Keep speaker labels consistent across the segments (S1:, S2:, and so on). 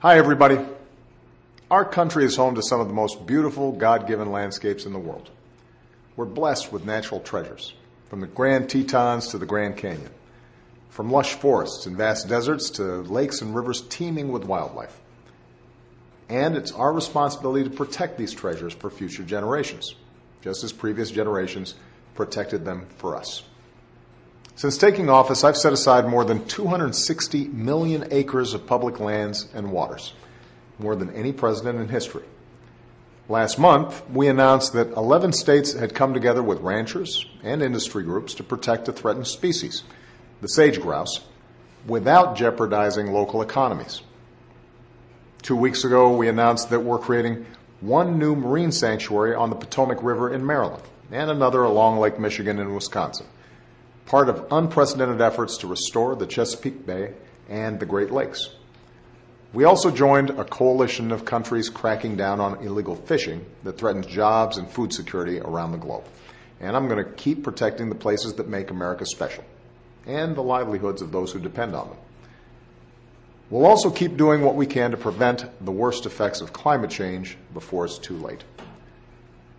S1: Hi, everybody. Our country is home to some of the most beautiful God given landscapes in the world. We're blessed with natural treasures, from the Grand Tetons to the Grand Canyon, from lush forests and vast deserts to lakes and rivers teeming with wildlife. And it's our responsibility to protect these treasures for future generations, just as previous generations protected them for us. Since taking office, I've set aside more than 260 million acres of public lands and waters, more than any president in history. Last month, we announced that 11 states had come together with ranchers and industry groups to protect a threatened species, the sage grouse, without jeopardizing local economies. Two weeks ago, we announced that we're creating one new marine sanctuary on the Potomac River in Maryland and another along Lake Michigan in Wisconsin part of unprecedented efforts to restore the Chesapeake Bay and the Great Lakes. We also joined a coalition of countries cracking down on illegal fishing that threatens jobs and food security around the globe. And I'm going to keep protecting the places that make America special and the livelihoods of those who depend on them. We'll also keep doing what we can to prevent the worst effects of climate change before it's too late.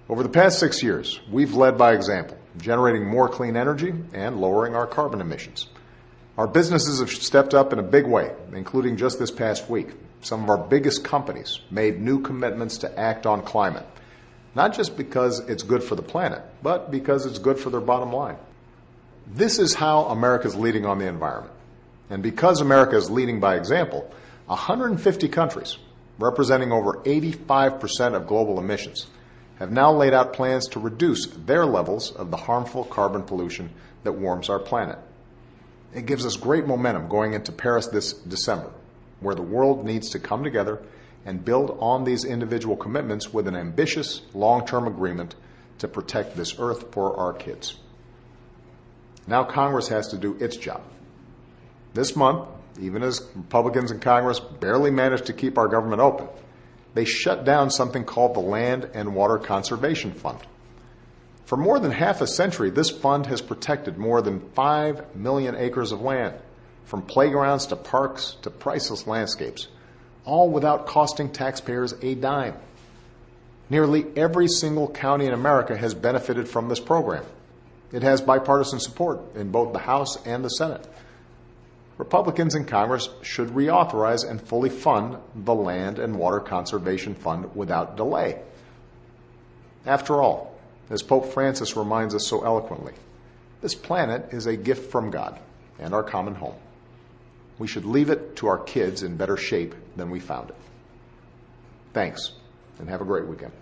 S1: Over the past six years, we've led by example, generating more clean energy and lowering our carbon emissions. Our businesses have stepped up in a big way, including just this past week. Some of our biggest companies made new commitments to act on climate, not just because it's good for the planet, but because it's good for their bottom line. This is how America is leading on the environment. And because America is leading by example, 150 countries, representing over 85% of global emissions, have now laid out plans to reduce their levels of the harmful carbon pollution that warms our planet. It gives us great momentum going into Paris this December, where the world needs to come together and build on these individual commitments with an ambitious long term agreement to protect this earth for our kids. Now Congress has to do its job. This month, even as Republicans in Congress barely managed to keep our government open, they shut down something called the Land and Water Conservation Fund. For more than half a century, this fund has protected more than 5 million acres of land, from playgrounds to parks to priceless landscapes, all without costing taxpayers a dime. Nearly every single county in America has benefited from this program. It has bipartisan support in both the House and the Senate. Republicans in Congress should reauthorize and fully fund the Land and Water Conservation Fund without delay. After all, as Pope Francis reminds us so eloquently, this planet is a gift from God and our common home. We should leave it to our kids in better shape than we found it. Thanks, and have a great weekend.